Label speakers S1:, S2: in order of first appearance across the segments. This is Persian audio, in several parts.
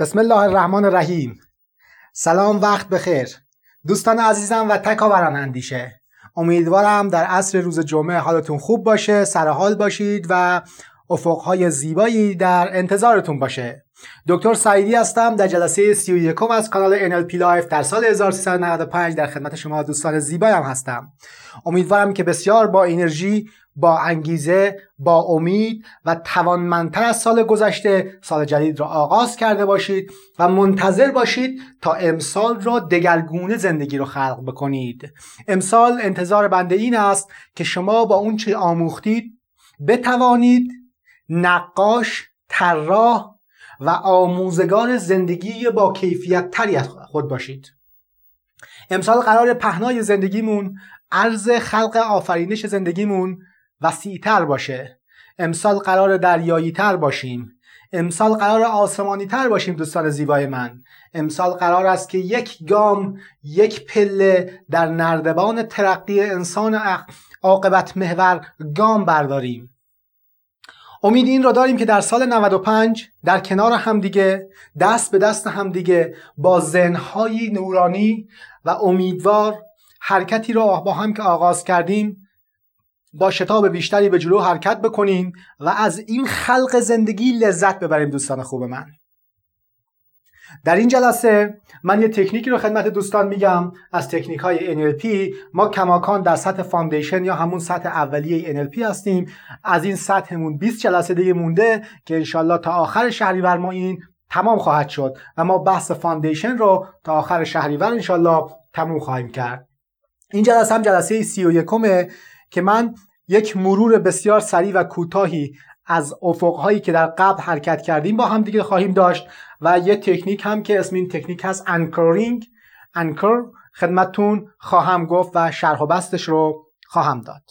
S1: بسم الله الرحمن الرحیم. سلام وقت بخیر. دوستان عزیزم و تکاوران اندیشه. امیدوارم در عصر روز جمعه حالتون خوب باشه سرحال باشید و افقهای زیبایی در انتظارتون باشه. دکتر سعیدی هستم در جلسه 31 از کانال NLP Life در سال 1395 در خدمت شما دوستان زیبایم هستم. امیدوارم که بسیار با انرژی با انگیزه با امید و توانمندتر از سال گذشته سال جدید را آغاز کرده باشید و منتظر باشید تا امسال را دگرگونه زندگی رو خلق بکنید. امسال انتظار بنده این است که شما با اون چه آموختید بتوانید نقاش طراح و آموزگار زندگی با کیفیت تری از خود باشید. امسال قرار پهنای زندگیمون عرض خلق آفرینش زندگیمون وسیعتر باشه. امسال قرار دریایی تر باشیم. امسال قرار آسمانی تر باشیم دوستان زیبای من. امسال قرار است که یک گام یک پله در نردبان ترقی انسان عاقبت محور گام برداریم. امید این را داریم که در سال 95 در کنار همدیگه دست به دست همدیگه با ذهنهای نورانی و امیدوار حرکتی را با هم که آغاز کردیم با شتاب بیشتری به جلو حرکت بکنیم و از این خلق زندگی لذت ببریم دوستان خوب من. در این جلسه من یه تکنیکی رو خدمت دوستان میگم. از تکنیک های NLP ما کماکان در سطح foundation یا همون سطح اولیه NLP هستیم. از این سطحمون 20 جلسه دیگه مونده که انشالله تا آخر شهریور ما این تمام خواهد شد و ما بحث foundation رو تا آخر شهریور انشالله تموم خواهیم کرد. این جلسه هم جلسه سی و یکمه که من یک مرور بسیار سریع و کوتاهی از افقهایی که در قبل حرکت کردیم با هم دیگه خواهیم داشت و یه تکنیک هم که اسم این تکنیک هست anchoring anchor خدمتتون خواهم گفت و شرح و بسطش رو خواهم داد.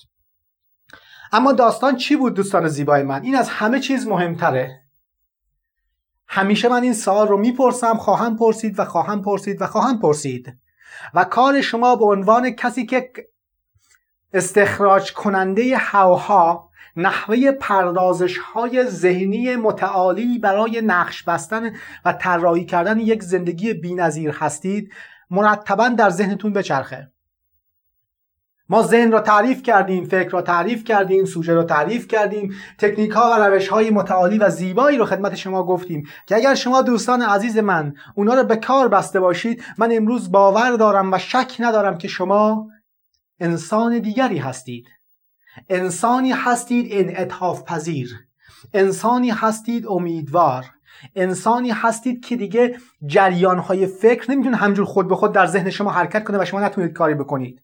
S1: اما داستان چی بود دوستان زیبای من؟ این از همه چیز مهمتره. همیشه من این سوال رو می‌پرسم خواهم پرسید و خواهم پرسید و خواهم پرسید. و کار شما به عنوان کسی که استخراج کننده هوها نحوه پردازش های ذهنی متعالی برای نقش بستن و طراحی کردن یک زندگی بینظیر هستید مرتبا در ذهنتون بچرخه. ما ذهن را تعریف کردیم فکر را تعریف کردیم سوژه را تعریف کردیم تکنیک ها و روش های متعالی و زیبایی رو خدمت شما گفتیم که اگر شما دوستان عزیز من اونا رو به کار بسته باشید من امروز باور دارم و شک ندارم که شما انسان دیگری هستید. انسانی هستید انعطاف پذیر. انسانی هستید امیدوار. انسانی هستید که دیگه جریانهای فکر نمی‌تونه همجور خود به خود در ذهن شما حرکت کنه و شما نتونید کاری بکنید.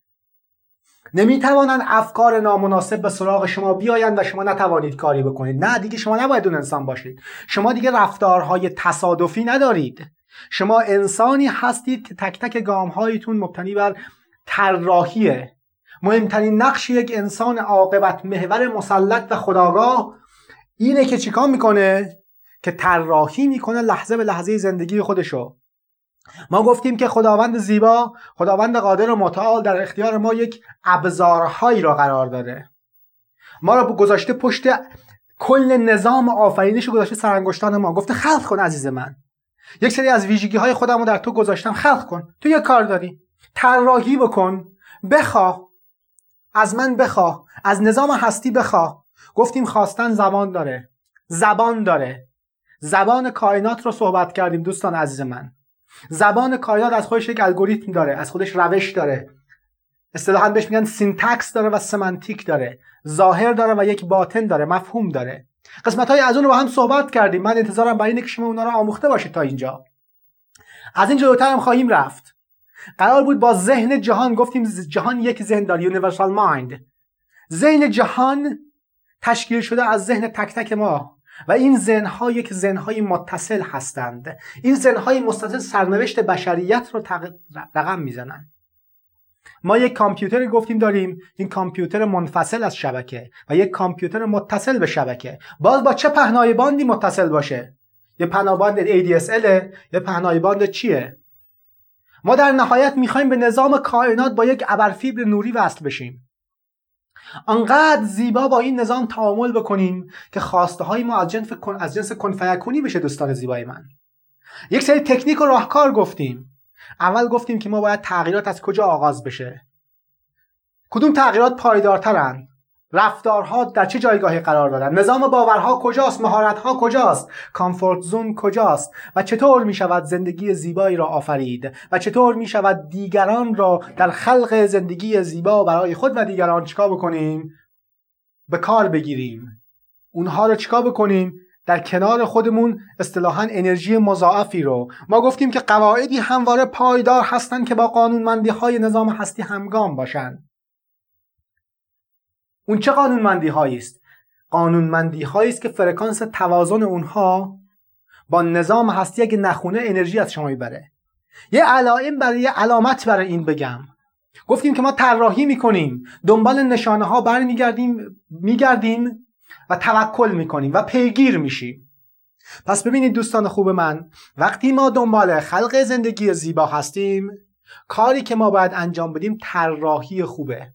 S1: نمی‌توانند افکار نامناسب به سراغ شما بیایند و شما نتوانید کاری بکنید. نه دیگه شما نباید اون انسان باشید. شما دیگه رفتارهای تصادفی ندارید. شما انسانی هستید که تک تک گامهایتون مبتنی بر طراحیه. مهمترین نقش یک انسان عاقبت محور مسلط و خداگاه اینه که چیکار می‌کنه؟ که طراحی می‌کنه لحظه به لحظه زندگی خودشو. ما گفتیم که خداوند زیبا خداوند قادر و متعال در اختیار ما یک ابزارهایی را قرار داده. ما را گذاشته پشت کل نظام آفرینش گذاشته سرانگشتان ما. گفته خلق کن عزیز من. یک سری از ویژگی های خودم رو در تو گذاشتم. خلق کن. تو یه کار داری. طراحی بکن. بخواه از من بخواه از نظام هستی بخواه گفتیم خواستن زبان داره. زبان داره. زبان کائنات رو صحبت کردیم دوستان عزیز من. زبان کائنات از خودش یک الگوریتم داره از خودش روش داره. اصطلاحا بهش میگن syntax داره و semantic داره. ظاهر داره و یک باطن داره مفهوم داره. قسمت های از اون رو با هم صحبت کردیم. من انتظارم برای اینه که شما اونا رو آموخته باشید تا اینجا. از این جلوتر هم خواهیم رفت. قرار بود با ذهن جهان گفتیم جهان یک ذهن داره یونیورسال مایند ذهن جهان تشکیل شده از ذهن تک تک ما و این ذهنها یک ذهنهای متصل هستند. این ذهنهای متصل سرنوشت بشریت رو رقم می‌زنند ما یک کامپیوتر گفتیم داریم این کامپیوتر منفصل از شبکه و یک کامپیوتر متصل به شبکه. باز با چه پهنای باندی متصل باشه؟ یه پهنای باند ADSL یه پهنای باند چیه؟ ما در نهایت می‌خوایم به نظام کائنات با یک ابرفیبر نوری وصل بشیم. انقدر زیبا با این نظام تعامل بکنیم که خواسته های ما از جنس از جنس کن فیکونی بشه دوستان زیبای من. یک سری تکنیک و راهکار گفتیم. اول گفتیم که ما باید تغییرات از کجا آغاز بشه؟ کدوم تغییرات پایدارترن رفتارها در چه جایگاهی قرار دارن نظام باورها کجاست؟ مهارتها کجاست؟ comfort zone کجاست؟ و چطور می شود زندگی زیبایی را آفرید؟ و چطور می شود دیگران را در خلق زندگی زیبا برای خود و دیگران چیکار بکنیم؟ به کار بگیریم. اونها رو چیکار بکنیم؟ در کنار خودمون اصطلاحا انرژی مضاعفی رو. ما گفتیم که قواعدی همواره پایدار هستند که با قانونمندی های نظام هستی همگام باشند. اون چه قانونمندی هایی است؟ قانونمندی هایی است که فرکانس توازن اونها با نظام هستی اگه نخونه انرژی از شما می‌بره. یه علائم برای یه علامت برای این بگم. گفتیم که ما طراحی می‌کنیم دنبال نشانه ها برمیگردیم میگردیم و توکل می‌کنیم و پیگیر میشیم. پس ببینید دوستان خوب من وقتی ما دنبال خلق زندگی زیبا هستیم کاری که ما باید انجام بدیم طراحی خوبه.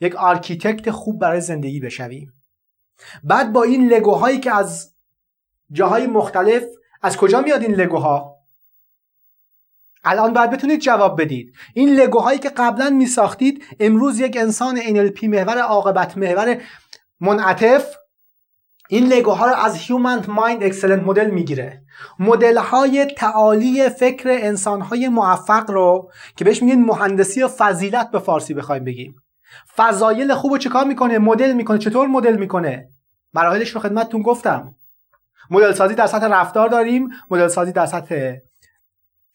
S1: یک architect خوب برای زندگی بشویم. بعد با این الگوهایی که از جاهای مختلف از کجا میاد این الگوها؟ الان باید بتونید جواب بدید. این لگوهایی که قبلا می ساختید امروز یک انسان NLP محور عاقبت محور منعطف این لگوها رو از Human Mind Excellent مدل می‌گیره. مدل های تعالی فکر انسان های موفق رو که بهش میگن مهندسی و فضیلت به فارسی بخوایم بگیم. فضایل خوب رو چکار می‌کنه؟ مدل می‌کنه. چطور مدل می‌کنه؟ مراحلش رو خدمتتون گفتم. مدل سازی در سطح رفتار داریم. مدل سازی در سطح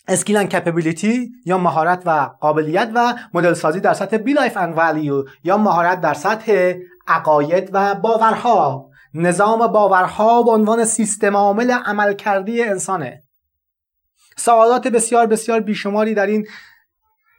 S1: skill and capability یا مهارت و قابلیت و مدل سازی در سطح belief and value یا مهارت در سطح عقاید و باورها. نظام باورها به عنوان سیستم عامل عملکردی انسانه. سوالات بسیار بسیار بیشماری در این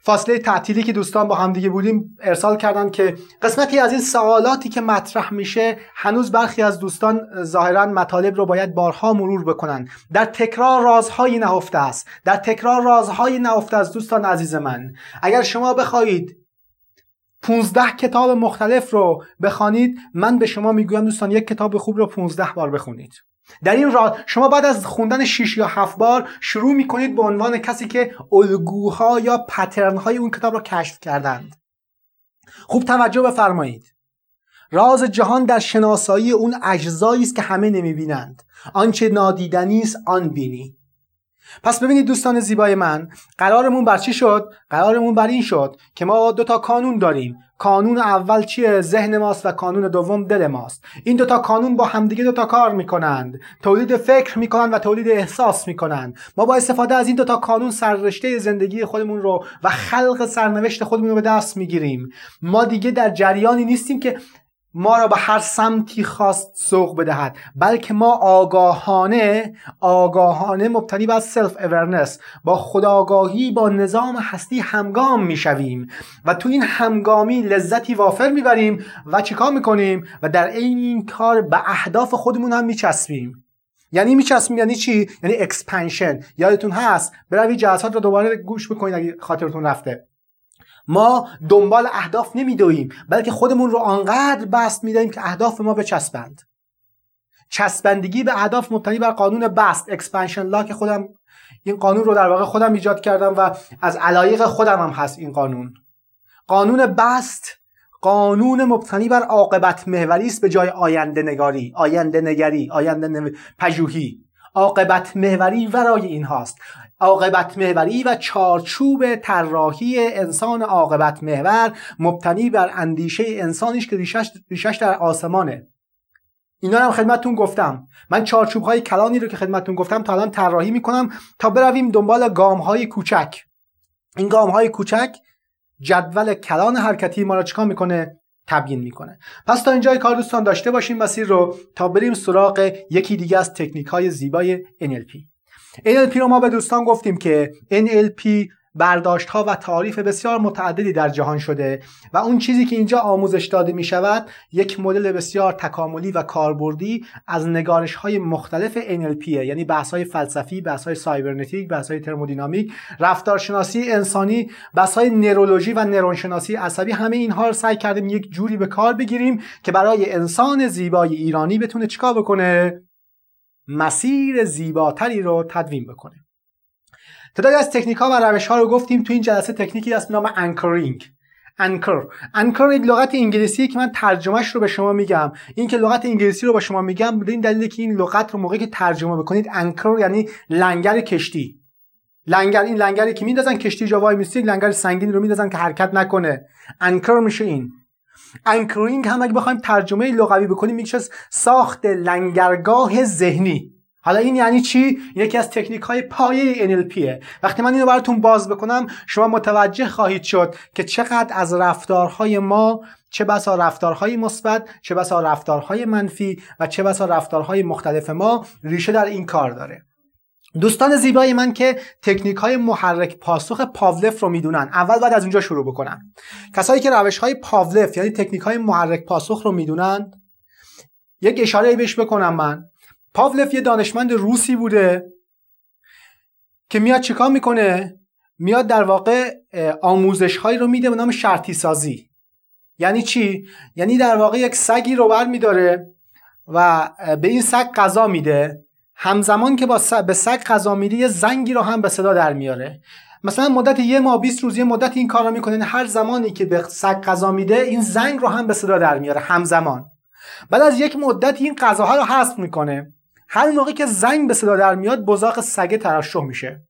S1: فاصله تعطیلی که دوستان با همدیگه بودیم ارسال کردن که قسمتی از این سوالاتی که مطرح میشه هنوز برخی از دوستان ظاهرا مطالب رو باید بارها مرور بکنن. در تکرار رازهایی نهفته است. در تکرار رازهایی نهفته است دوستان عزیز من. اگر شما بخواهید 15 کتاب مختلف رو بخوانید من به شما می‌گویم دوستان یک کتاب خوب رو 15 بار بخونید. در این راه شما بعد از خوندن 6 یا 7 بار شروع می‌کنید به عنوان کسی که الگوها یا پترن های اون کتاب رو کشف کردند. خوب توجه بفرمایید. راز جهان در شناسایی اون اجزایی است که همه نمی‌بینند. آنچه نادیدنی است آن بینی. پس ببینید دوستان زیبای من قرارمون بر چی شد؟ قرارمون بر این شد که ما دو تا کانون داریم. کانون اول چیه؟ ذهن ماست و کانون دوم دل ماست. این دوتا کانون با همدیگه دوتا کار می‌کنند. تولید فکر می‌کنند و تولید احساس می‌کنند. ما با استفاده از این دوتا کانون سررشته زندگی خودمون رو و خلق سرنوشت خودمون رو به دست می‌گیریم. ما دیگه در جریانی نیستیم که ما را به هر سمتی خواست سوق بدهد بلکه ما آگاهانه آگاهانه مبتنی بر self-awareness یا خودآگاهی با نظام هستی همگام می‌شویم و تو این همگامی لذتی وافر می‌بریم و چیکار می‌کنیم؟ و در عین این کار به اهداف خودمون هم میچسبیم. یعنی میچسبیم یعنی چی؟ یعنی expansion یادتون هست؟ بروید جلسات رو دوباره گوش بکنید اگه خاطرتون رفته. ما دنبال اهداف نمیدویم بلکه خودمون رو آنقدر بسط می‌دهیم که اهداف ما بچسبند. چسبندگی به اهداف مبتنی بر قانون بسط expansion law که خودم این قانون رو در واقع خودم ایجاد کردم و از علایق خودم هم هست این قانون. قانون بسط قانون مبتنی بر عاقبت محوری است به جای آینده نگاری آینده نگری آینده پژوهی. عاقبت محوری ورای این هاست. عاقبت محوری و چارچوب طراحی انسان عاقبت محور مبتنی بر اندیشه انسانیش که ریشش, ریشش در آسمانه. اینا هم خدمتتون گفتم. من چارچوب های کلانی رو که خدمتتون گفتم تا الان طراحی می‌کنم تا برویم دنبال گام های کوچک. این گام های کوچک جدول کلان حرکتی ما را چکار می‌کنه؟ تبیین می‌کنه. پس تا اینجای کار دوستان داشته باشیم مسیر رو تا بریم سراغ یکی دیگه از تکنیک های زیبای NLP NLP رو ما به دوستان گفتیم که NLP برداشت ها و تعریف بسیار متعددی در جهان شده و اون چیزی که اینجا آموزش داده می شود یک مدل بسیار تکاملی و کاربردی از نگارش های مختلف NLP یعنی بحث های فلسفی، بحث های سایبرنتیک، بحث های ترمودینامیک، رفتارشناسی انسانی، بحث های نرولوژی و نرونشناسی عصبی همه اینها رو سعی کردیم یک جوری به کار بگیریم که برای انسان زیبای ایرانی بتونه چیکار بکنه؟ مسیر زیباتری رو تدوین بکنه. تعدادی از تکنیک ها و روش ها رو گفتیم تو این جلسه. تکنیکی هست به نام anchoring anchor anchor یک لغت انگلیسی که من ترجمه‌ش رو به شما میگم. این که لغت انگلیسی رو با شما میگم به این دلیل که این لغت رو موقعی که ترجمه بکنید anchor یعنی لنگر کشتی. لنگر این لنگری که میندازن کشتی جا وای لنگر سنگین رو میندازن که حرکت نکنه. anchor میشه این. anchoring هم اگه بخوایم ترجمه لغوی بکنیم میشه ساخت لنگرگاه ذهنی. حالا این یعنی چی؟ یکی از تکنیک های پایه NLP وقتی من اینو براتون باز بکنم شما متوجه خواهید شد که چقدر از رفتارهای ما چه بسا رفتارهای مثبت چه بسا رفتارهای منفی و چه بسا رفتارهای مختلف ما ریشه در این کار داره. دوستان زیبای من که تکنیک های محرک پاسخ پاولف رو می‌دونن اول باید از اونجا شروع بکنم. کسایی که روش های پاولف یعنی تکنیک های محرک پاسخ رو می‌دونن یک اشاره بهش بکنم من. پاولف یه دانشمند روسی بوده که میاد چیکار می‌کنه؟ میاد در واقع آموزش هایی رو میده به نام شرطی سازی یعنی چی؟ یعنی در واقع یک سگی رو بر میداره و به این سگ غذا میده. همزمان که با به سگ غذا میده یه زنگی رو هم به صدا در میاره. مثلا مدت یه ماه 20 روز یه مدت این کار رو می‌کنه هر زمانی که به سگ غذا میده این زنگ رو هم به صدا در میاره. همزمان. بعد از یک مدت این غذاها رو حذف می‌کنه. هر موقع که زنگ به صدا در میاد بزاق سگه ترشح میشه.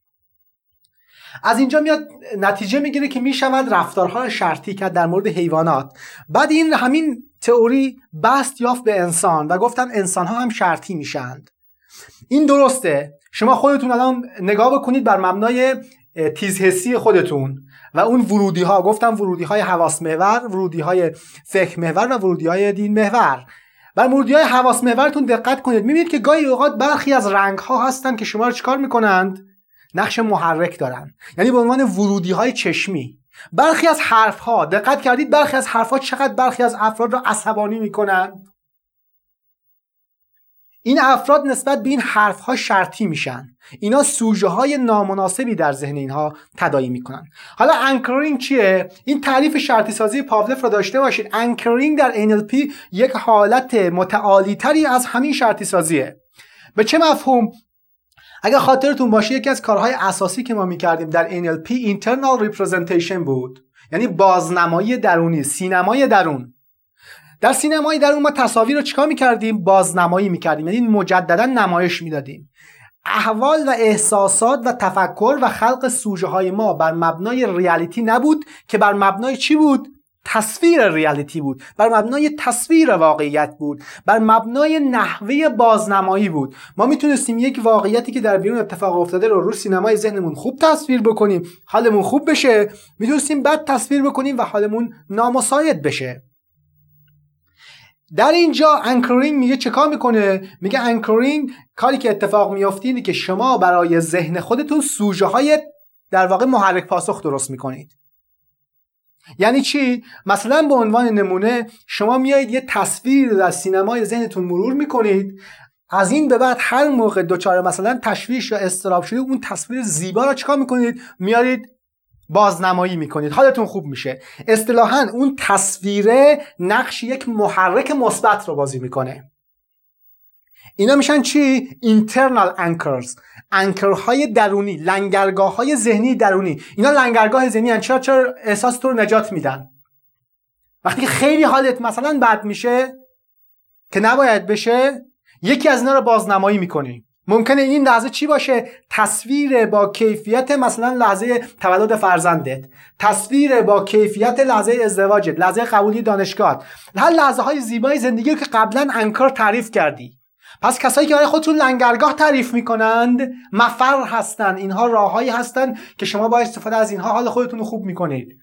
S1: از اینجا میاد نتیجه می‌گیره که می‌شود رفتارها شرطی کرد در مورد حیوانات. بعد این همین تئوری بست یافت به انسان و گفتن انسان ها هم شرطی میشند این درسته. شما خودتون الان نگاه بکنید بر مبنای تیزحسی خودتون و اون ورودی ها گفتم ورودی های حواس محور ورودی های فکر محور و ورودی های دین محور بر ورودی های حواس محورتون دقت کنید. می‌بینید که گاهی اوقات برخی از رنگ ها هستن که شما رو چیکار می‌کنند؟ نقش محرک دارن. یعنی به عنوان ورودی های چشمی. برخی از حرف ها دقت کردید برخی از حرف ها چقدر برخی از افراد را عصبانی می‌کنند؟ این افراد نسبت به این حرف ها شرطی میشن. اینا سوژه های نامناسبی در ذهن اینها تداعی می‌کنن. حالا anchoring چیه؟ این تعریف شرطی سازی پاولوف را داشته باشید. anchoring در NLP یک حالت متعالی تری از همین شرطی سازیه به چه مفهوم؟ اگر خاطرتون باشه یکی از کارهای اساسی که ما می‌کردیم در NLP internal representation بود. یعنی بازنمایی درونی سینمای درون. در سینمایی در اون ما تصاویر رو چیکار می‌کردیم؟ بازنمایی می‌کردیم. یعنی مجددا نمایش می‌دادیم. احوال و احساسات و تفکر و خلق سوژه های ما بر مبنای ریالیتی نبود که بر مبنای چی بود؟ تصویر ریالیتی بود. بر مبنای تصویر واقعیت بود. بر مبنای نحوه بازنمایی بود. ما می‌تونستیم یک واقعیتی که در بیرون اتفاق افتاده رو رو سینمای ذهنمون خوب تصویر بکنیم حالمون خوب بشه می‌تونستیم بد تصویر بکنیم و حالمون نامساعد بشه. در اینجا anchoring میگه چه کار می‌کنه؟ میگه anchoring کاری که اتفاق میافته اینه که شما برای ذهن خودتون سوژه های در واقع محرک پاسخ درست می‌کنید. یعنی چی؟ مثلا به عنوان نمونه شما میایید یه تصویر در سینمای ذهنتون مرور می‌کنید. از این به بعد هر موقع دچار مثلا تشویش یا اضطراب شده اون تصویر زیبا رو چیکار می‌کنید؟ میارید بازنمایی می‌کنید. حالتون خوب میشه. اصطلاحا اون تصویره نقش یک محرک مثبت رو بازی می‌کنه. اینا میشن چی؟ Internal anchors. انکرهای درونی لنگرگاه های ذهنی درونی. اینا لنگرگاه ذهنی هن. چرا؟ چرا احساس تو رو نجات میدن؟ وقتی که خیلی حالت مثلا بد میشه که نباید بشه یکی از اینا رو بازنمایی می‌کنی. ممکنه این لحظه چی باشه؟ تصویر با کیفیت مثلا لحظه تولد فرزندت. تصویر با کیفیت لحظه ازدواجت لحظه قبولی دانشگاه هر لحظه های زیبای زندگی که قبلا انکار تعریف کردی. پس کسایی که برای خودتون لنگرگاه تعریف می‌کنند مفر هستند اینها راههایی هستند که شما با استفاده از اینها حال خودتون رو خوب می‌کنید.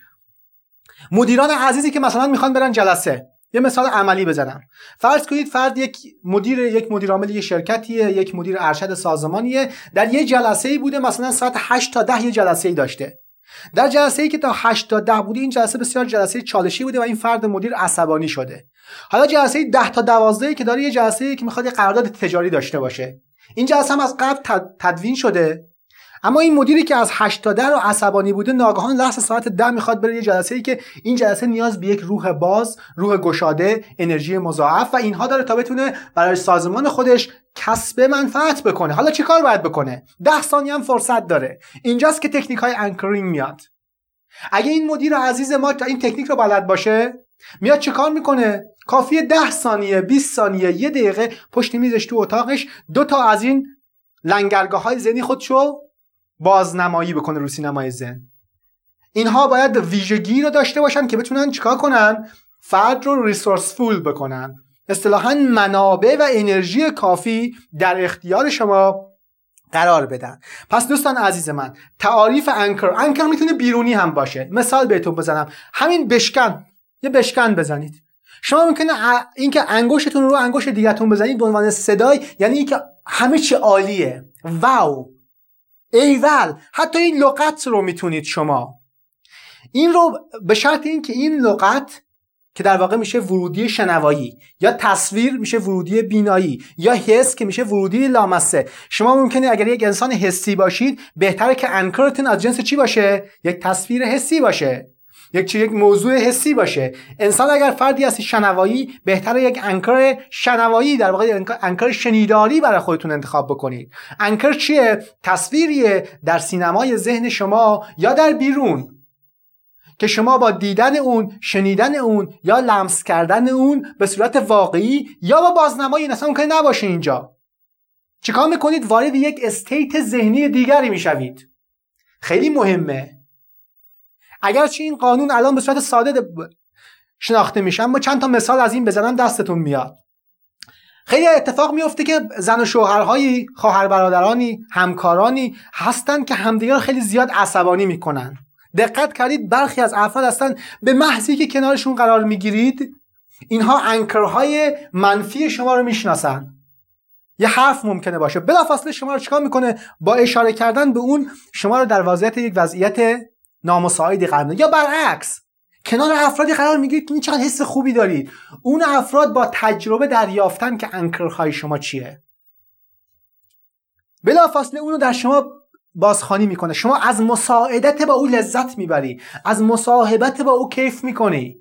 S1: مدیران عزیزی که مثلا می‌خوان برن جلسه. یه مثال عملی بزنم. فرض کنید فرد یک مدیر یک مدیر عامل یک شرکتیه یک مدیر ارشد سازمانیه. در یه جلسه ای بوده مثلا ساعت 8 تا 10 یه جلسه ای داشته. در جلسه ای که تا 8 تا 10 بوده این جلسه بسیار جلسه چالشی بوده و این فرد مدیر عصبانی شده. حالا جلسه 10 تا 12 که داره یه جلسه ای که می‌خواد یه قرارداد تجاری داشته باشه. این جلسه هم از قبل تدوین شده. اما این مدیری که از 8 تا 10 رو عصبانی بوده ناگهان لحظه ساعت 10 می‌خواد بره یه جلسه ای که این جلسه نیاز به یک روح باز روح گشاده انرژی مضاعف و اینها داره تا بتونه برای سازمان خودش کسب منفعت بکنه. حالا چی کار باید بکنه؟ 10 ثانیه هم فرصت داره. اینجاست که تکنیک های anchoring میاد. اگه این مدیر عزیز ما این تکنیک رو بلد باشه میاد چه کار می‌کنه؟ کافیه 10 ثانیه 20 ثانیه یه دقیقه پشت میزش تو اتاقش دو تا از این لنگرگاه های ذهنی خودشو بازنمایی بکنه رو سینمای ذهن اینها باید ویژگی رو داشته باشن که بتونن چیکار کنن؟ فرد رو ریسورسفول بکنن. اصطلاحا منابع و انرژی کافی در اختیار شما قرار بدن. پس دوستان عزیز من تعاریف انکر. انکر می‌تونه بیرونی هم باشه. مثال بهتون بزنم. همین بشکن. یه بشکن بزنید. شما ممکنه اینکه انگشتتون رو انگشت دیگهتون بزنید به عنوان صدای یعنی اینکه همه چی عالیه. واو. ایول حتی این لغت رو می‌تونید شما. این رو به شرط اینکه این لغت که در واقع میشه ورودی شنوایی یا تصویر میشه ورودی بینایی یا حس که میشه ورودی لامسه. شما ممکنه اگر یک انسان حسی باشید بهتره که انکرتون از جنس چی باشه؟ یک تصویر حسی باشه. یک چی یک موضوع حسی باشه. انسان اگر فردی هستی شنوایی بهتره یک انکر شنوایی در واقع انکر شنیداری برای خودتون انتخاب بکنید. انکر چیه؟ تصویریه در سینمای ذهن شما یا در بیرون؟ که شما با دیدن اون شنیدن اون یا لمس کردن اون به صورت واقعی یا با بازنمایی اصلا ممکن نباشه اینجا. چیکار می‌کنید؟ وارد یک استیت ذهنی دیگری می‌شوید. خیلی مهمه. اگرچه این قانون الان به صورت ساده شناخته میشه اما چند تا مثال از این بزنم دستتون میاد. خیلی اتفاق میفته که زن و شوهرهایی خواهر برادرانی همکارانی هستن که همدیگر خیلی زیاد عصبانی می‌کنن. دقت کردید برخی از افراد هستن به محضی که کنارشون قرار می‌گیرید اینها انکرهای منفی شما رو می‌شناسن. یه حرف ممکنه باشه. بلافاصله شما رو چیکار می‌کنه؟ با اشاره کردن به اون شما رو در وضعیت یک وضعیت نامساعدی قرار یا برعکس کنار افرادی قرار می‌گیرید که چقدر حس خوبی دارید اون افراد با تجربه دریافتن که انکرهای شما چیه؟ بلافاصله اونو در شما بازخانی می‌کنه. شما از مساعدت با او لذت می‌بری. از مصاحبت با او کیف می‌کنی.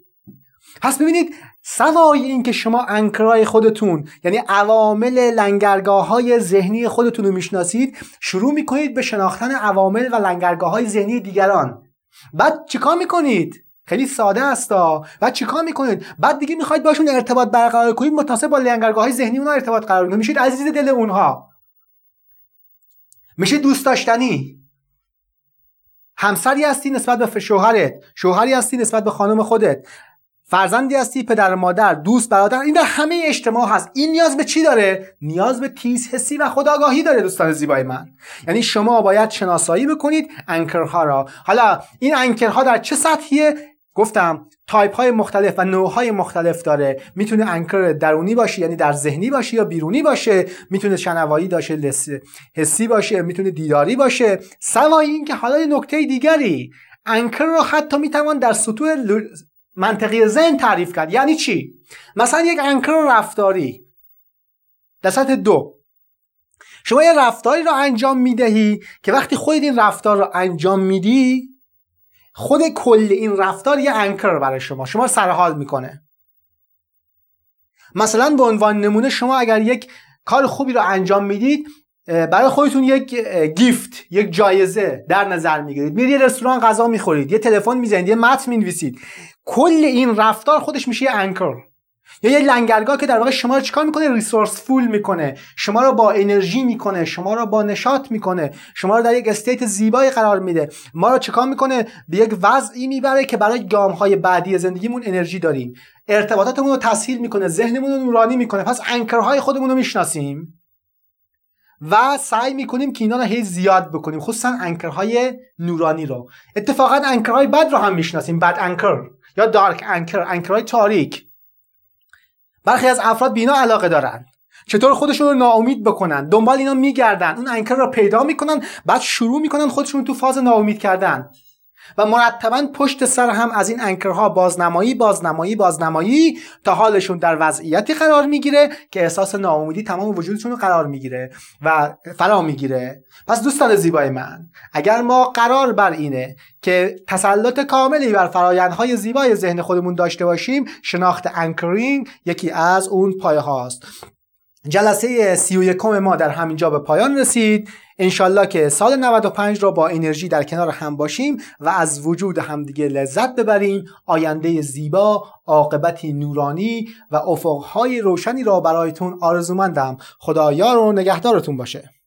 S1: پس ببینید سوای این که شما انکرای خودتون یعنی عوامل لنگرگاه های ذهنی خودتون رو می‌شناسید شروع می‌کنید به شناختن عوامل و لنگرگاه های ذهنی دیگران. بعد چیکار می‌کنید؟ خیلی ساده استا بعد چیکار می‌کنید؟ بعد دیگه می‌خواید باشون ارتباط برقرار کنید متناسب با لنگرگاه های ذهنی اونها ارتباط قرار کنید میشید عزیز دل اونها. میشید دوست داشتنی. همسری هستی نسبت به شوهرت. شوهری هستی نسبت به خانم خودت. فرزندی هستی پدر مادر دوست برادر این در همه اجتماع هست. این نیاز به چی داره؟ نیاز به تیز حسی و خودآگاهی داره دوستان زیبای من. یعنی شما باید شناسایی بکنید anchor ها را. حالا این anchor ها در چه سطحیه؟ گفتم تایپ های مختلف و نوع های مختلف داره. می‌تونه anchor درونی باشه یعنی در ذهنی باشه یا بیرونی باشه. می‌تونه شنوایی داشه حسی باشه می‌تونه دیداری باشه. سوای این که حالا نکته دیگری انکر رو حتی می‌توان در سطوح منطقی ذهن تعریف کرد. یعنی چی؟ مثلا یک انکر رفتاری. در سطح دو. شما یه رفتاری رو انجام می‌دهی که وقتی خودت این رفتار رو انجام میدی خود کل این رفتار یه انکر برای شما. شما سرحال می‌کنه. مثلا به عنوان نمونه شما اگر یک کار خوبی رو انجام می‌دید برای خودتون یک گیفت یک جایزه در نظر می‌گیرید. میرید یه رستوران غذا می‌خورید یه تلفن می‌زنید یه متن می‌نویسید. کل این رفتار خودش میشه یه انکر یا یه لنگرگاه که در واقع شما رو چیکار می‌کنه؟ ریسورس فول می‌کنه. شما رو با انرژی می‌کنه شما رو با نشاط می‌کنه شما رو در یک استیت زیبایی قرار میده. ما رو چیکار می‌کنه؟ به یک وضعی می‌بره که برای گام های بعدی زندگیمون انرژی داریم. ارتباطاتمون رو تسهیل می‌کنه ذهنمون رو نورانی می‌کنه. پس انکرهای خودمون رو می‌شناسیم. و سعی می‌کنیم که اینا رو هی زیاد بکنیم خصوصا انکرهای نورانی رو. اتفاقا انکرهای بد رو هم می‌شناسیم بد انکر یا دارک انکر انکرهای تاریک. برخی از افراد بینا علاقه دارن. چطور خودشون رو ناامید بکنن دنبال اینا میگردن اون انکر رو پیدا می‌کنن بعد شروع می‌کنن خودشون تو فاز ناامید کردن. و مرتباً پشت سر هم از این anchor ها بازنمایی بازنمایی بازنمایی تا حالشون در وضعیتی قرار می‌گیره که احساس ناامیدی تمام وجودشون رو قرار می‌گیره و فرا می‌گیره. پس دوستان زیبای من اگر ما قرار بر اینه که تسلط کاملی بر فرایندهای زیبای ذهن خودمون داشته باشیم شناخت anchoring یکی از اون پایه هاست جلسه سی و یکم ما در همینجا به پایان رسید. انشالله که سال 95 را با انرژی در کنار هم باشیم و از وجود همدیگه لذت ببریم. آینده زیبا عاقبتی نورانی و افقهای روشنی را برایتون آرزومندم. خدا یار و نگهدارتون باشه.